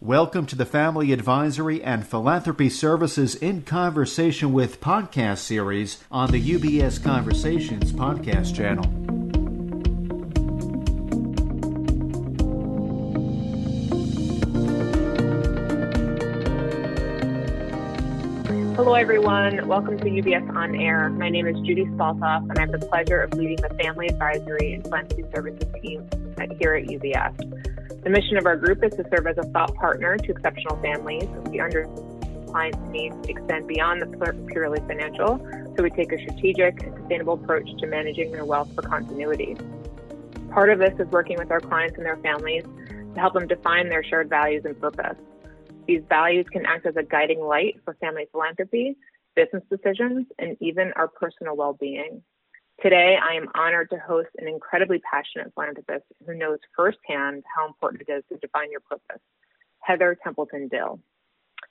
Welcome to the Family Advisory and Philanthropy Services in Conversation with podcast series on the UBS Conversations podcast channel. Hello, everyone. Welcome to UBS On Air. My name is Judy Spalthoff, and I have the pleasure of leading the Family Advisory and Philanthropy Services team here at UBS. The mission of our group is to serve as a thought partner to exceptional families. We understand clients' needs extend beyond the purely financial, so we take a strategic and sustainable approach to managing their wealth for continuity. Part of this is working with our clients and their families to help them define their shared values and purpose. These values can act as a guiding light for family philanthropy, business decisions, and even our personal well being. Today, I am honored to host an incredibly passionate philanthropist who knows firsthand how important it is to define your purpose, Heather Templeton Dill.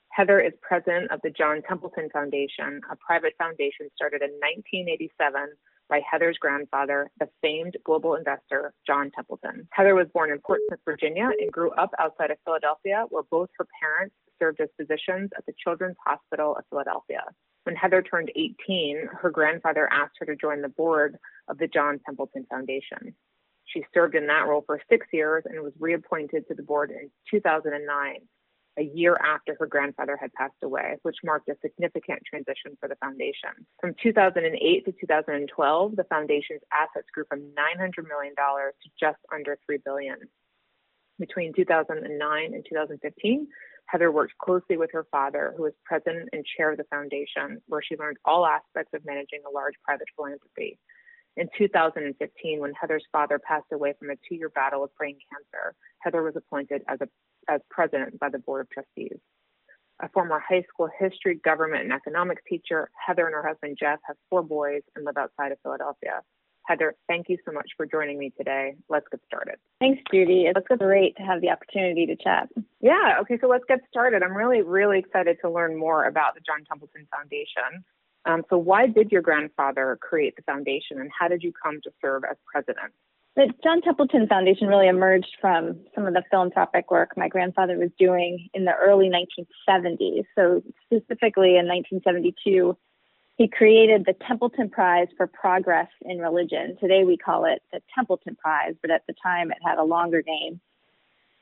Heather is president of the John Templeton Foundation, a private foundation started in 1987 by Heather's grandfather, the famed global investor John Templeton. Heather was born in Portsmouth, Virginia, and grew up outside of Philadelphia, where both her parents served as physicians at the Children's Hospital of Philadelphia. When Heather turned 18, her grandfather asked her to join the board of the John Templeton Foundation. She served in that role for six years and was reappointed to the board in 2009, a year after her grandfather had passed away, which marked a significant transition for the foundation. From 2008 to 2012, the foundation's assets grew from $900 million to just under $3 billion. Between 2009 and 2015, Heather worked closely with her father, who was president and chair of the foundation, where she learned all aspects of managing a large private philanthropy. In 2015, when Heather's father passed away from a two year battle with brain cancer, Heather was appointed as, a, as president by the Board of Trustees. A former high school history, government, and economics teacher, Heather and her husband Jeff have four boys and live outside of Philadelphia. Heather, thank you so much for joining me today. Let's get started. Thanks, Judy. It's great to have the opportunity to chat. Yeah, okay, so let's get started. I'm really, really excited to learn more about the John Templeton Foundation. Um, so, why did your grandfather create the foundation, and how did you come to serve as president? The John Templeton Foundation really emerged from some of the philanthropic work my grandfather was doing in the early 1970s. So, specifically in 1972, he created the Templeton Prize for Progress in Religion. Today we call it the Templeton Prize, but at the time it had a longer name.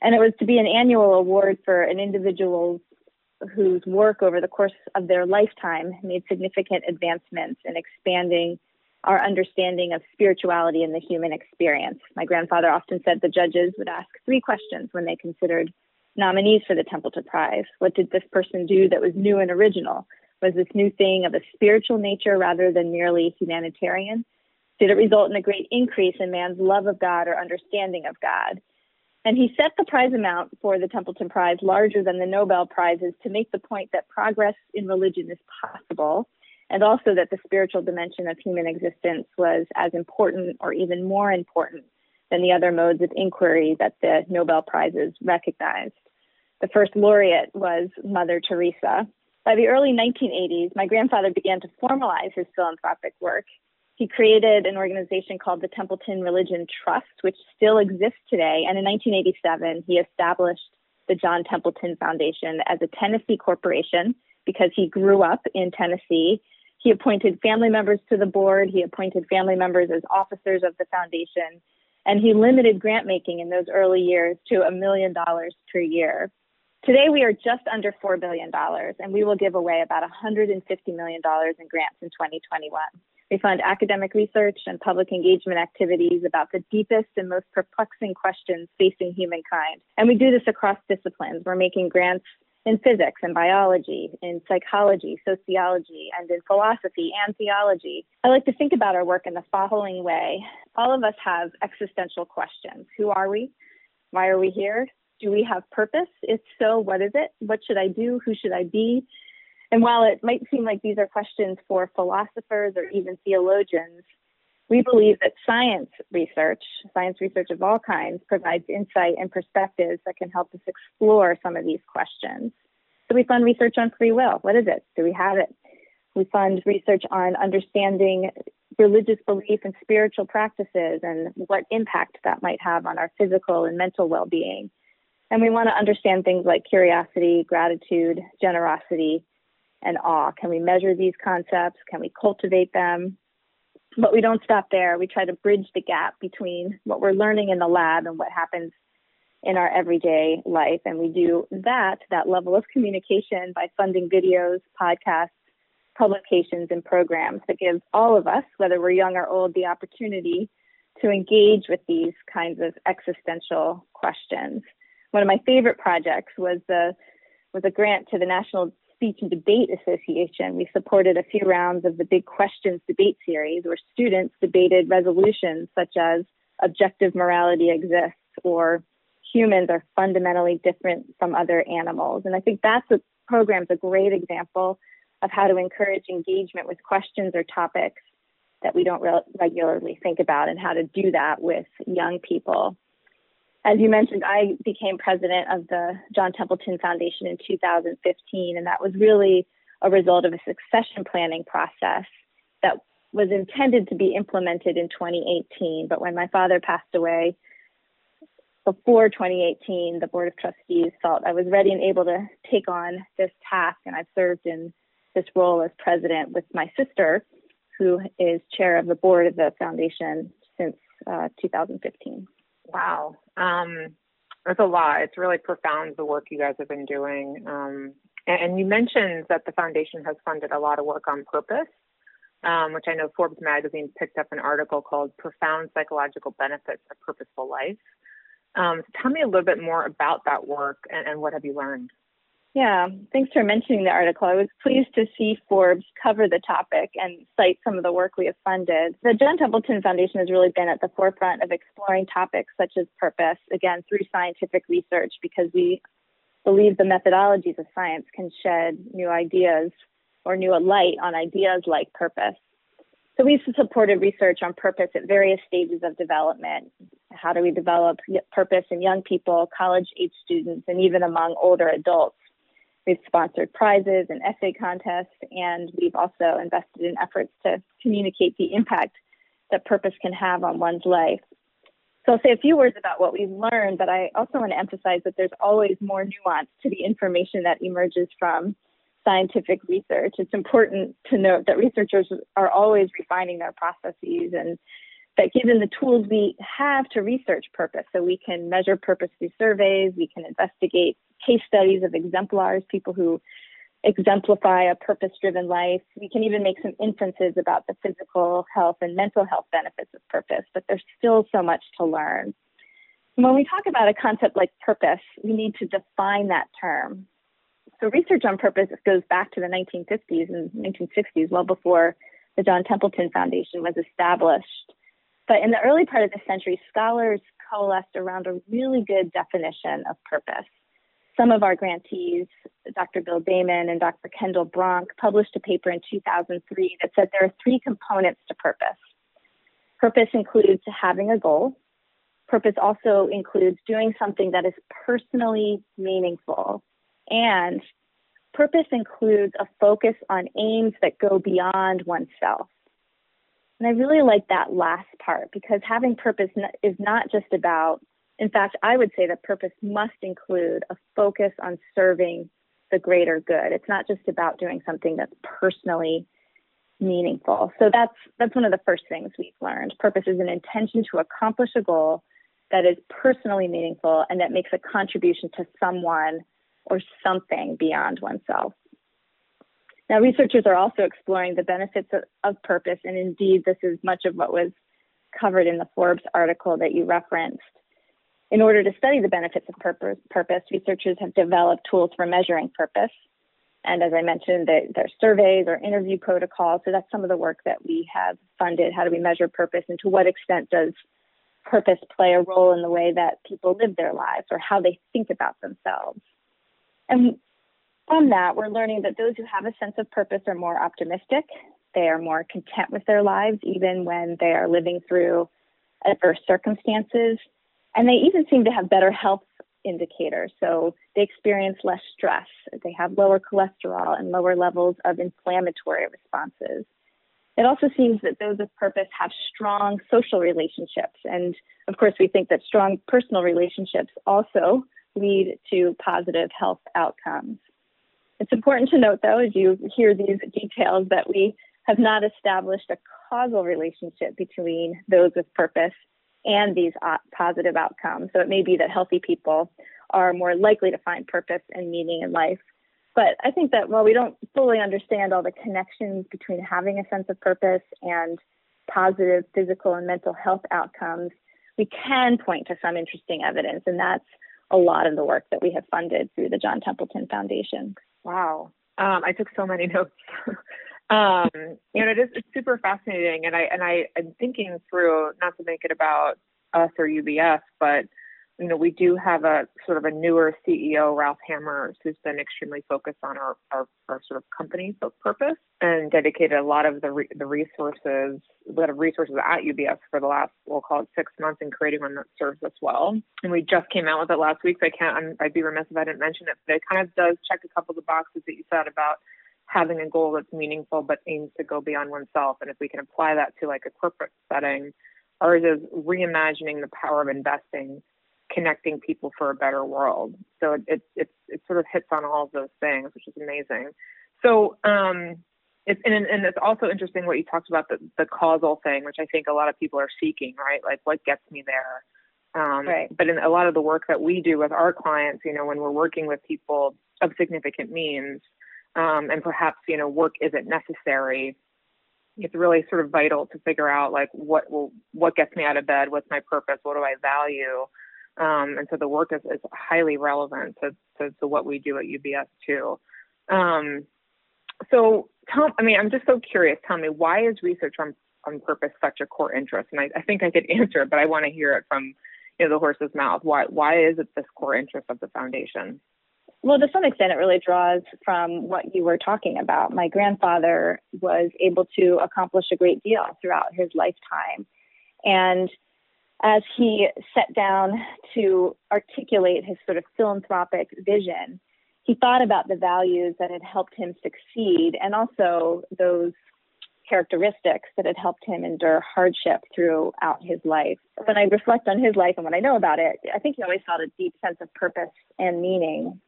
And it was to be an annual award for an individual whose work over the course of their lifetime made significant advancements in expanding our understanding of spirituality and the human experience. My grandfather often said the judges would ask three questions when they considered nominees for the Templeton Prize. What did this person do that was new and original? Was this new thing of a spiritual nature rather than merely humanitarian? Did it result in a great increase in man's love of God or understanding of God? And he set the prize amount for the Templeton Prize larger than the Nobel Prizes to make the point that progress in religion is possible, and also that the spiritual dimension of human existence was as important or even more important than the other modes of inquiry that the Nobel Prizes recognized. The first laureate was Mother Teresa, by the early 1980s, my grandfather began to formalize his philanthropic work. He created an organization called the Templeton Religion Trust, which still exists today. And in 1987, he established the John Templeton Foundation as a Tennessee corporation because he grew up in Tennessee. He appointed family members to the board, he appointed family members as officers of the foundation, and he limited grant making in those early years to a million dollars per year. Today, we are just under $4 billion, and we will give away about $150 million in grants in 2021. We fund academic research and public engagement activities about the deepest and most perplexing questions facing humankind. And we do this across disciplines. We're making grants in physics and biology, in psychology, sociology, and in philosophy and theology. I like to think about our work in the following way. All of us have existential questions. Who are we? Why are we here? Do we have purpose? If so, what is it? What should I do? Who should I be? And while it might seem like these are questions for philosophers or even theologians, we believe that science research, science research of all kinds, provides insight and perspectives that can help us explore some of these questions. So we fund research on free will. What is it? Do we have it? We fund research on understanding religious belief and spiritual practices and what impact that might have on our physical and mental well being. And we want to understand things like curiosity, gratitude, generosity, and awe. Can we measure these concepts? Can we cultivate them? But we don't stop there. We try to bridge the gap between what we're learning in the lab and what happens in our everyday life. And we do that, that level of communication, by funding videos, podcasts, publications, and programs that give all of us, whether we're young or old, the opportunity to engage with these kinds of existential questions. One of my favorite projects was the was a grant to the National Speech and Debate Association. We supported a few rounds of the Big Questions debate series where students debated resolutions such as objective morality exists or humans are fundamentally different from other animals. And I think that's a program's a great example of how to encourage engagement with questions or topics that we don't re- regularly think about and how to do that with young people. As you mentioned, I became president of the John Templeton Foundation in 2015, and that was really a result of a succession planning process that was intended to be implemented in 2018. But when my father passed away, before 2018, the Board of Trustees felt I was ready and able to take on this task, and I've served in this role as president with my sister, who is chair of the board of the foundation since uh, 2015. Wow, um, that's a lot. It's really profound the work you guys have been doing. Um, and, you mentioned that the foundation has funded a lot of work on purpose. Um, which I know Forbes magazine picked up an article called Profound Psychological Benefits of Purposeful Life. Um, tell me a little bit more about that work and, and what have you learned? Yeah, thanks for mentioning the article. I was pleased to see Forbes cover the topic and cite some of the work we have funded. The John Templeton Foundation has really been at the forefront of exploring topics such as purpose, again, through scientific research, because we believe the methodologies of science can shed new ideas or new light on ideas like purpose. So we've supported research on purpose at various stages of development. How do we develop purpose in young people, college age students, and even among older adults? We've sponsored prizes and essay contests, and we've also invested in efforts to communicate the impact that purpose can have on one's life. So I'll say a few words about what we've learned, but I also want to emphasize that there's always more nuance to the information that emerges from scientific research, it's important to note that researchers are always refining their processes and that given the tools we have to research purpose, so we can measure purpose through surveys, we can investigate case studies of exemplars, people who exemplify a purpose driven life. We can even make some inferences about the physical health and mental health benefits of purpose, but there's still so much to learn. When we talk about a concept like purpose, we need to define that term so research on purpose goes back to the 1950s and 1960s, well before the John Templeton Foundation was established. But in the early part of the century, scholars coalesced around a really good definition of purpose. Some of our grantees, Dr. Bill Damon and Dr. Kendall Bronk, published a paper in 2003 that said there are three components to purpose. Purpose includes having a goal. Purpose also includes doing something that is personally meaningful and purpose includes a focus on aims that go beyond oneself. And I really like that last part because having purpose is not just about, in fact, I would say that purpose must include a focus on serving the greater good. It's not just about doing something that's personally meaningful. So that's that's one of the first things we've learned. Purpose is an intention to accomplish a goal that is personally meaningful and that makes a contribution to someone or something beyond oneself. Now, researchers are also exploring the benefits of, of, purpose, and indeed, this is much of what was covered in the Forbes article that you referenced. In order to study the benefits of purpose, purpose researchers have developed tools for measuring purpose. And as I mentioned, there, are surveys or interview protocols. So that's some of the work that we have funded. How do we measure purpose, and to what extent does purpose play a role in the way that people live their lives or how they think about themselves? And from that, we're learning that those who have a sense of purpose are more optimistic. They are more content with their lives, even when they are living through adverse circumstances. And they even seem to have better health indicators. So they experience less stress. They have lower cholesterol and lower levels of inflammatory responses. It also seems that those with purpose have strong social relationships. And of course, we think that strong personal relationships also lead to positive health outcomes. It's important to note, though, as you hear these details, that we have not established a causal relationship between those with purpose and these positive outcomes. So it may be that healthy people are more likely to find purpose and meaning in life. But I think that while we don't fully understand all the connections between having a sense of purpose and positive physical and mental health outcomes, we can point to some interesting evidence, and that's a lot of the work that we have funded through the John Templeton Foundation. Wow. Um, I took so many notes. Um, you know, it is it's super fascinating, and I and I am thinking through not to make it about us or UBS, but you know, we do have a sort of a newer CEO, Ralph Hamers, who's been extremely focused on our, our, our sort of company purpose and dedicated a lot of the re- the resources, a lot of resources at UBS for the last, we'll call it six months in creating one that serves us well. And we just came out with it last week, so I can't, I'd be remiss if I didn't mention it, but it kind of does check a couple of the boxes that you said about having a goal that's meaningful but aims to go beyond oneself. And if we can apply that to like a corporate setting, ours is reimagining the power of investing connecting people for a better world. So it it it, it sort of hits on all of those things, which is amazing. So um, it's and, and it's also interesting what you talked about the the causal thing, which I think a lot of people are seeking, right? Like what gets me there. Um, right. But in a lot of the work that we do with our clients, you know, when we're working with people of significant means, um, and perhaps you know work isn't necessary, it's really sort of vital to figure out like what will what gets me out of bed, what's my purpose, what do I value, um, and so the work is, is highly relevant to, to, to, what we do at UBS too. Um, so, Tom, I mean, I'm just so curious. Tell me, why is research on, on purpose such a core interest? And I, I think I could answer it, but I want to hear it from you know, the horse's mouth. Why, why is it this core interest of the foundation? Well, to some extent, it really draws from what you were talking about. My grandfather was able to accomplish a great deal throughout his lifetime. And as he sat down to articulate his sort of philanthropic vision, he thought about the values that had helped him succeed and also those characteristics that had helped him endure hardship throughout his life. When I reflect on his life and what I know about it, I think he always felt a deep sense of purpose and meaning.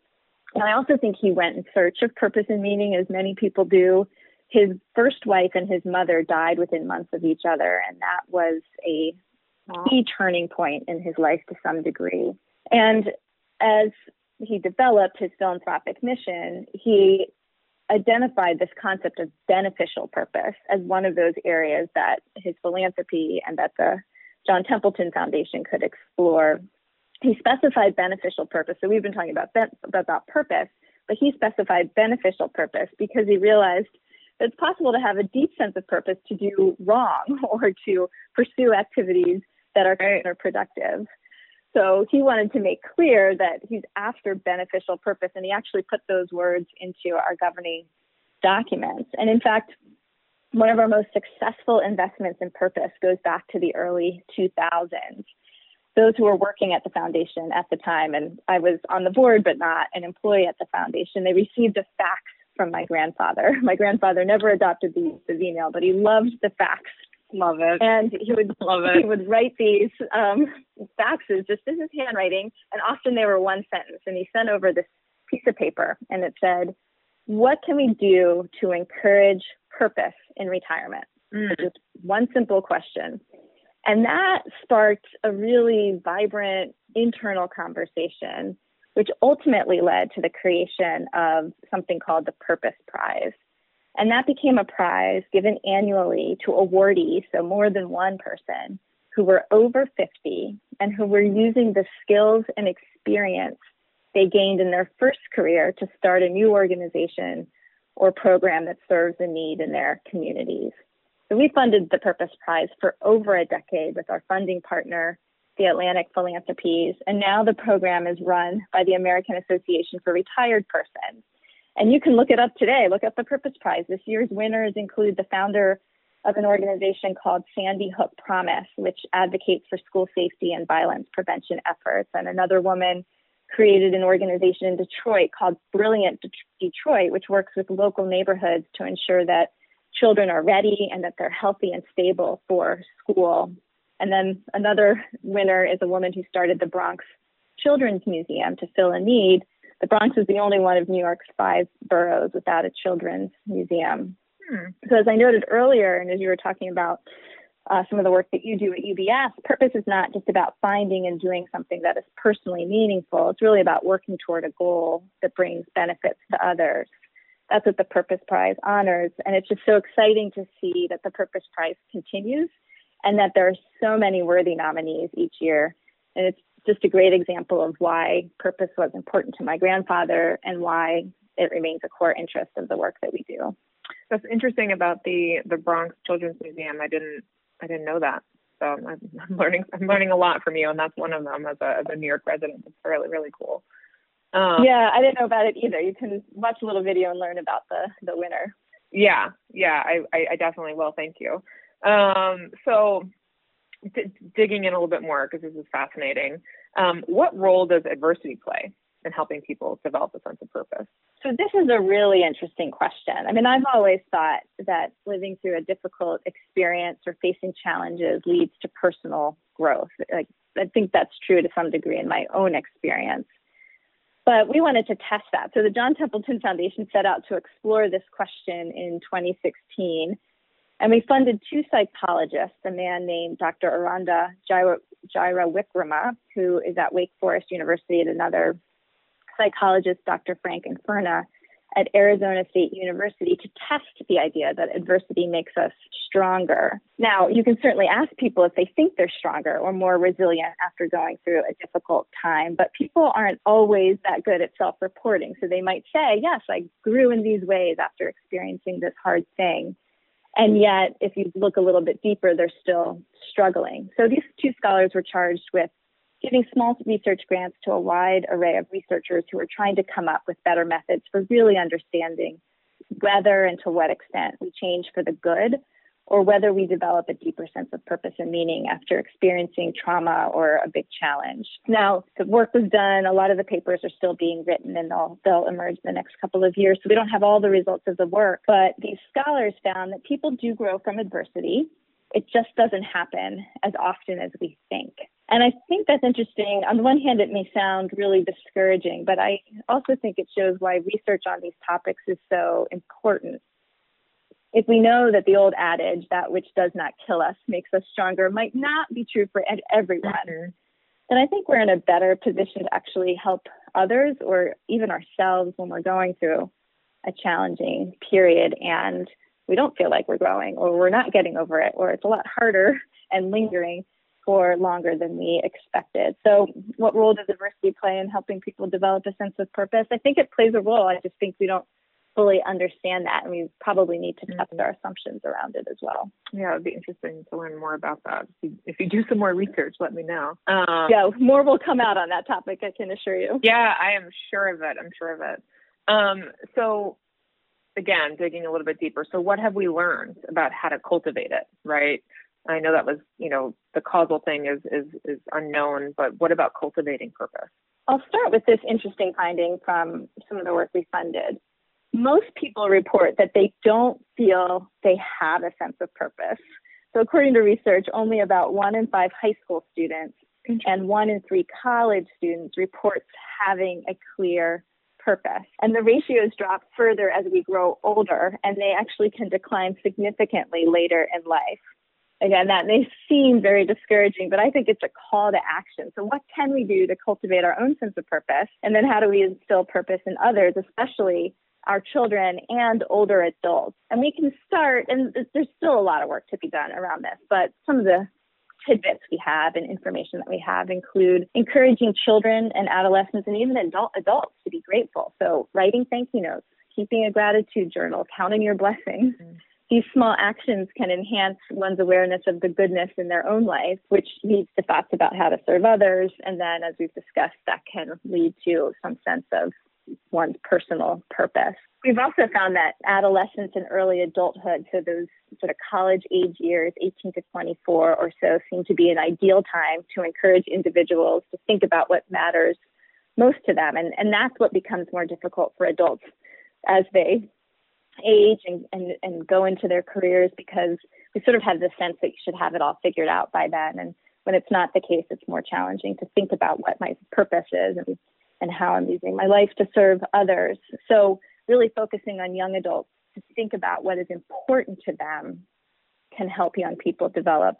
And I also think he went in search of purpose and meaning, as many people do. His first wife and his mother died within months of each other, and that was a key turning point in his life to some degree. And as he developed his philanthropic mission, he identified this concept of beneficial purpose as one of those areas that his philanthropy and that the John Templeton Foundation could explore. He specified beneficial purpose. So we've been talking about about purpose, but he specified beneficial purpose because he realized that it's possible to have a deep sense of purpose to do wrong or to pursue activities that are counterproductive. So he wanted to make clear that he's after beneficial purpose, and he actually put those words into our governing documents. And in fact, one of our most successful investments in purpose goes back to the early 2000s. Those who were working at the foundation at the time, and I was on the board but not an employee at the foundation, they received a fax from my grandfather. My grandfather never adopted the use of email, but he loved the fax Love it. And he would love it. He would write these um, faxes just in his handwriting, and often they were one sentence. And he sent over this piece of paper, and it said, "What can we do to encourage purpose in retirement?" Mm. Just one simple question, and that sparked a really vibrant internal conversation, which ultimately led to the creation of something called the Purpose Prize. And that became a prize given annually to awardees, so more than one person, who were over 50 and who were using the skills and experience they gained in their first career to start a new organization or program that serves a need in their communities. So we funded the Purpose Prize for over a decade with our funding partner, the Atlantic Philanthropies, and now the program is run by the American Association for Retired Persons and you can look it up today. Look up the Purpose Prize. This year's winners include the founder of an organization called Sandy Hook Promise, which advocates for school safety and violence prevention efforts. And another woman created an organization in Detroit called Brilliant Detroit, which works with local neighborhoods to ensure that children are ready and that they're healthy and stable for school. And then another winner is a woman who started the Bronx children's museum to fill a need. The Bronx is the only one of New York's five boroughs without a children's museum. Hmm. So, as I noted earlier, and as you were talking about uh, some of the work that you do at UBS, purpose is not just about finding and doing something that is personally meaningful. It's really about working toward a goal that brings benefits to others. That's what the Purpose Prize honors. And it's just so exciting to see that the Purpose Prize continues and that there are so many worthy nominees each year. And it's just a great example of why purpose was important to my grandfather and why it remains a core interest of the work that we do. That's interesting about the the Bronx Children's Museum. I didn't I didn't know that. So I'm, I'm learning I'm learning a lot from you, and that's one of them as a as a New York resident. It's really really cool. Um, yeah, I didn't know about it either. You can watch a little video and learn about the the winner. Yeah, yeah, I I, I definitely will. Thank you. Um, so d- digging in a little bit more because this is fascinating. Um, what role does adversity play in helping people develop a sense of purpose? So this is a really interesting question. I mean, I've always thought that living through a difficult experience or facing challenges leads to personal growth. Like, I think that's true to some degree in my own experience. But we wanted to test that. So the John Templeton Foundation set out to explore this question in 2016. And we funded two psychologists, a man named Dr. Eranda Jaira, Jayawickreme, who is at Wake Forest University, and another psychologist, Dr. Frank Infurna, at Arizona State University to test the idea that adversity makes us stronger. Now, you can certainly ask people if they think they're stronger or more resilient after going through a difficult time, but people aren't always that good at self reporting. So they might say, Yes, I grew in these ways after experiencing this hard thing. And yet, if you look a little bit deeper, they're still struggling. So these two scholars were charged with giving small research grants to a wide array of researchers who are trying to come up with better methods for really understanding whether and to what extent we change for the good or whether we develop a deeper sense of purpose and meaning after experiencing trauma or a big challenge. Now, the work was done, a lot of the papers are still being written and they'll, they'll emerge in the next couple of years. So we don't have all the results of the work, but these scholars found that people do grow from adversity. It just doesn't happen as often as we think. And I think that's interesting. On the one hand, it may sound really discouraging, but I also think it shows why research on these topics is so important. If we know that the old adage, that which does not kill us makes us stronger, might not be true for everyone, mm-hmm. then I think we're in a better position to actually help others or even ourselves when we're going through a challenging period and we don't feel like we're growing or we're not getting over it or it's a lot harder and lingering for longer than we expected. So, what role does diversity play in helping people develop a sense of purpose? I think it plays a role. I just think we don't fully understand that, and we probably need to test mm-hmm. our assumptions around it as well. Yeah, it'd be interesting to learn more about that. If you, if you do some more research, let me know. Um, yeah, more will come out on that topic. I can assure you. Yeah, I am sure of it. I'm sure of it. Um, so, again, digging a little bit deeper. So, what have we learned about how to cultivate it? Right. I know that was, you know, the causal thing is is is unknown, but what about cultivating purpose? I'll start with this interesting finding from some of the work we funded. Most people report that they don't feel they have a sense of purpose. So, according to research, only about one in five high school students and one in three college students reports having a clear purpose. And the ratios drop further as we grow older, and they actually can decline significantly later in life. Again, that may seem very discouraging, but I think it's a call to action. So, what can we do to cultivate our own sense of purpose? And then, how do we instill purpose in others, especially our children and older adults? And we can start, and there's still a lot of work to be done around this, but some of the tidbits we have and information that we have include encouraging children and adolescents and even adult adults to be grateful. So, writing thank you notes, keeping a gratitude journal, counting your blessings. Mm-hmm these small actions can enhance one's awareness of the goodness in their own life, which leads to thoughts about how to serve others. And then, as we've discussed, that can lead to some sense of one's personal purpose. We've also found that adolescence and early adulthood, so those sort of college age years, 18 to 24 or so, seem to be an ideal time to encourage individuals to think about what matters most to them. And, and that's what becomes more difficult for adults as they age and, and, and go into their careers because we sort of have the sense that you should have it all figured out by then. And when it's not the case, it's more challenging to think about what my purpose is and, and how I'm using my life to serve others. So, really focusing on young adults to think about what is important to them can help young people develop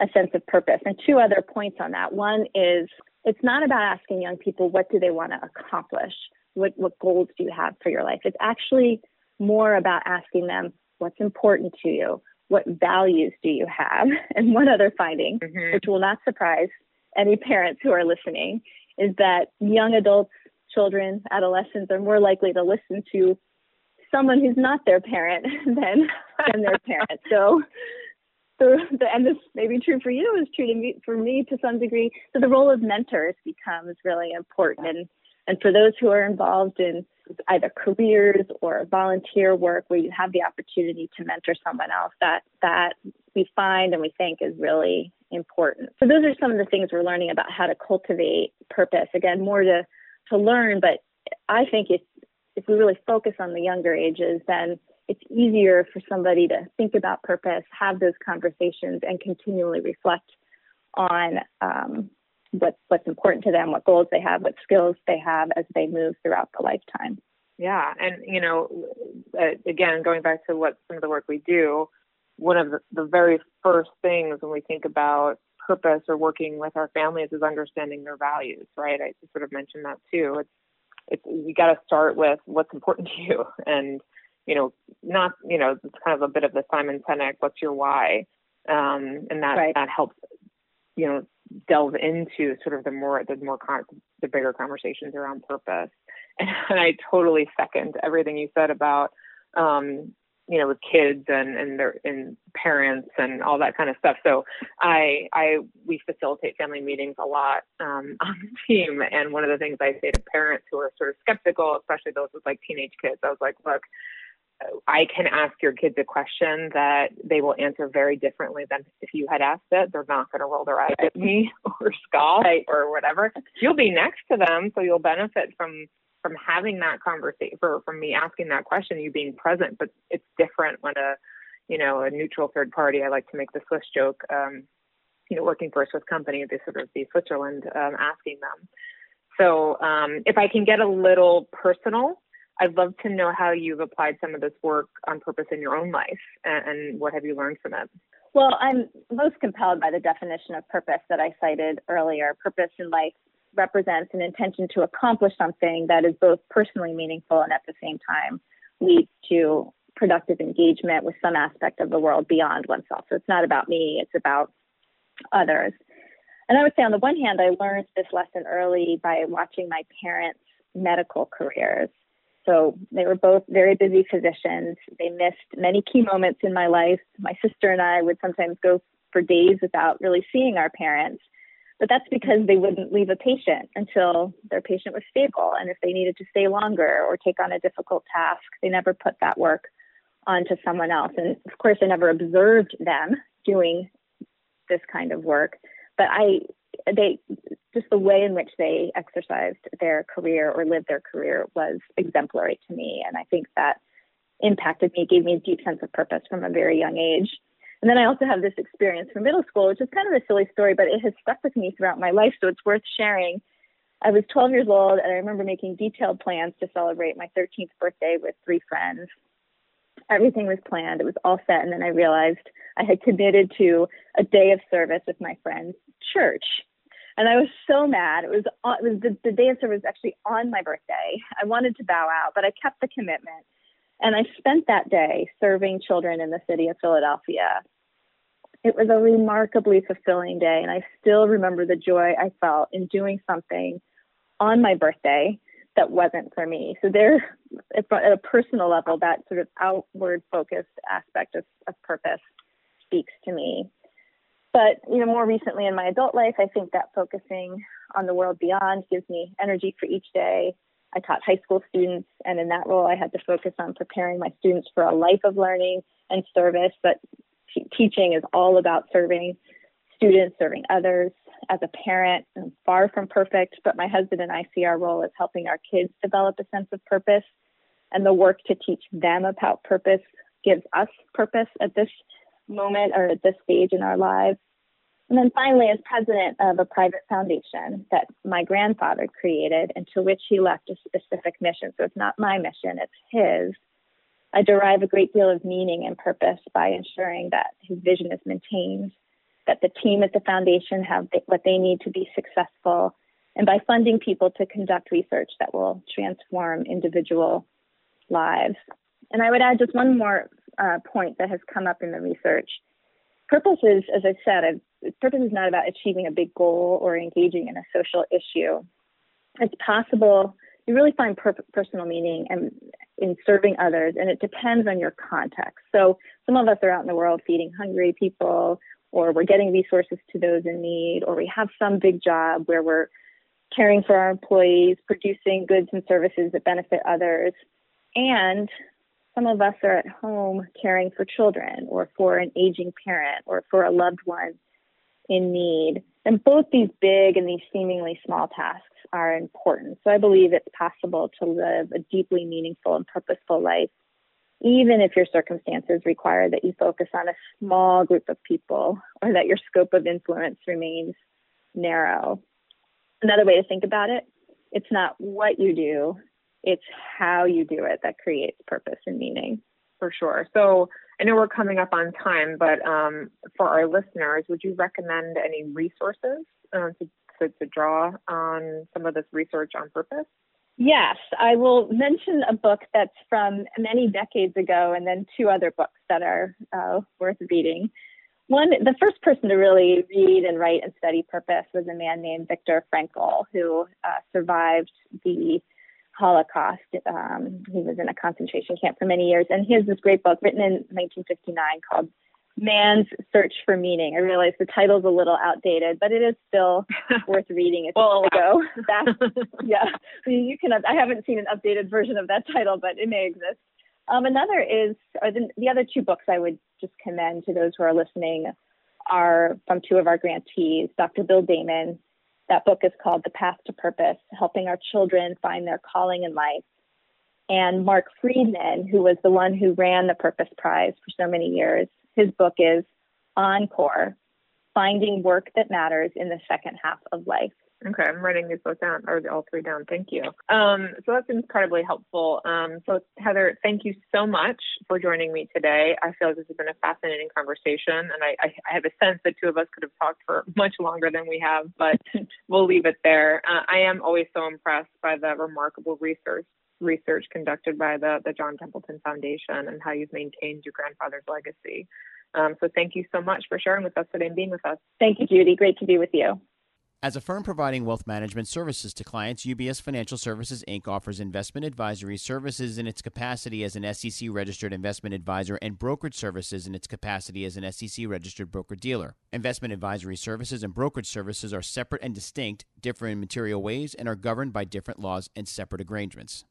a sense of purpose. And two other points on that. One is it's not about asking young people what do they want to accomplish, what, what goals do you have for your life. It's actually more about asking them what's important to you, what values do you have? And one other finding, mm-hmm. which will not surprise any parents who are listening, is that young adults, children, adolescents are more likely to listen to someone who's not their parent than, than their parent. So, the, the, and this may be true for you, is true to me, for me to some degree. So the role of mentors becomes really important. And, and for those who are involved in either careers or volunteer work where you have the opportunity to mentor someone else that that we find and we think is really important. So those are some of the things we're learning about how to cultivate purpose. Again, more to to learn, but I think if if we really focus on the younger ages, then it's easier for somebody to think about purpose, have those conversations, and continually reflect on um, what what's important to them, what goals they have, what skills they have as they move throughout the lifetime. Yeah, and you know, uh, again, going back to what some of the work we do, one of the, the very first things when we think about purpose or working with our families is understanding their values, right? I sort of mentioned that too. It's it's you got to start with what's important to you, and you know, not you know, it's kind of a bit of the Simon Sinek, what's your why, um, and that right. that helps you know delve into sort of the more the more con- the bigger conversations around purpose. And, and i totally second everything you said about um you know with kids and and their and parents and all that kind of stuff. So i i we facilitate family meetings a lot um on the team. And one of the things i say to parents who are sort of skeptical especially those with like teenage kids i was like look I can ask your kids a question that they will answer very differently than if you had asked it. They're not going to roll their eyes at me or scoff or whatever. You'll be next to them, so you'll benefit from from having that conversation, for, from me asking that question, you being present. But it's different when a you know a neutral third party. I like to make the Swiss joke. Um, you know, working for a Swiss company, they sort of be Switzerland, um, asking them. So um, if I can get a little personal I'd love to know how you've applied some of this work on purpose in your own life and, and what have you learned from it? Well, I'm most compelled by the definition of purpose that I cited earlier. Purpose in life represents an intention to accomplish something that is both personally meaningful and at the same time leads to productive engagement with some aspect of the world beyond oneself. So it's not about me, it's about others. And I would say, on the one hand, I learned this lesson early by watching my parents' medical careers. So they were both very busy physicians. They missed many key moments in my life. My sister and I would sometimes go for days without really seeing our parents. But that's because they wouldn't leave a patient until their patient was stable. And if they needed to stay longer or take on a difficult task, they never put that work onto someone else. And of course, I never observed them doing this kind of work. But I they just the way in which they exercised their career or lived their career was exemplary to me. And i think that impacted me gave me a deep sense of purpose from a very young age. And then i also have this experience from middle school which is kind of a silly story but it has stuck with me throughout my life. So it's worth sharing. I was 12 years old and i remember making detailed plans to celebrate my 13th birthday with three friends. Everything was planned. It was all set. And then i realized i had committed to a day of service with my friends church and I was so mad. It was uh, it was the, the service was actually on my birthday. I wanted to bow out, but I kept the commitment. And I spent that day serving children in the city of Philadelphia. It was a remarkably fulfilling day, and I still remember the joy I felt in doing something on my birthday that wasn't for me. So there, at a personal level, that sort of outward focused aspect of, of purpose speaks to me. But you know, more recently in my adult life, I think that focusing on the world beyond gives me energy for each day. I taught high school students, and in that role, I had to focus on preparing my students for a life of learning and service. But t- teaching is all about serving students, serving others. As a parent, I'm far from perfect, but my husband and I see our role as helping our kids develop a sense of purpose. And the work to teach them about purpose gives us purpose at this moment or at this stage in our lives. And then finally, as president of a private foundation that my grandfather created and to which he left a specific mission. So it's not my mission, it's his. I derive a great deal of meaning and purpose by ensuring that his vision is maintained, that the team at the foundation have what they need to be successful, and by funding people to conduct research that will transform individual lives. And I would add just one more uh, point that has come up in the research. Purpose is, as I said, purpose is not about achieving a big goal or engaging in a social issue. It's possible you really find per- personal meaning and in serving others, and it depends on your context. So some of us are out in the world feeding hungry people, or we're getting resources to those in need, or we have some big job where we're caring for our employees, producing goods and services that benefit others, and some of us are at home caring for children or for an aging parent or for a loved one in need. And both these big and these seemingly small tasks are important. So I believe it's possible to live a deeply meaningful and purposeful life, even if your circumstances require that you focus on a small group of people or that your scope of influence remains narrow. Another way to think about it, it's not what you do, it's how you do it that creates purpose and meaning. For sure. So I know we're coming up on time, but um, for our listeners, would you recommend any resources uh, to, to, to draw on some of this research on purpose? Yes, I will mention a book that's from many decades ago, and then two other books that are uh, worth reading. One, the first person to really read and write and study purpose was a man named Viktor Frankl, who uh, survived the Holocaust. Um, he was in a concentration camp for many years, and he has this great book written in 1959 called Man's Search for Meaning. I realize the title's a little outdated, but it is still worth reading. It's well, ago. yeah, you can. I haven't seen an updated version of that title, but it may exist. Um, another is, or the, the other two books I would just commend to those who are listening are from two of our grantees, Dr. Bill Damon that book is called The Path to Purpose Helping Our Children Find Their Calling in Life. And Marc Freedman, who was the one who ran the Purpose Prize for so many years, his book is Encore Finding Work That Matters in the Second Half of Life. Okay, I'm writing these both down, or all three down. Thank you. Um, so that's incredibly helpful. Um, so Heather, thank you so much for joining me today. I feel like this has been a fascinating conversation, and I, I, I have a sense that two of us could have talked for much longer than we have, but we'll leave it there. Uh, I am always so impressed by the remarkable research research conducted by the the John Templeton Foundation and how you've maintained your grandfather's legacy. Um, so thank you so much for sharing with us today and being with us. Thank you, Judy. Great to be with you. As a firm providing wealth management services to clients, UBS Financial Services Inc. offers investment advisory services in its capacity as an SEC registered investment advisor and brokerage services in its capacity as an SEC registered broker dealer. Investment advisory services and brokerage services are separate and distinct, differ in material ways, and are governed by different laws and separate arrangements.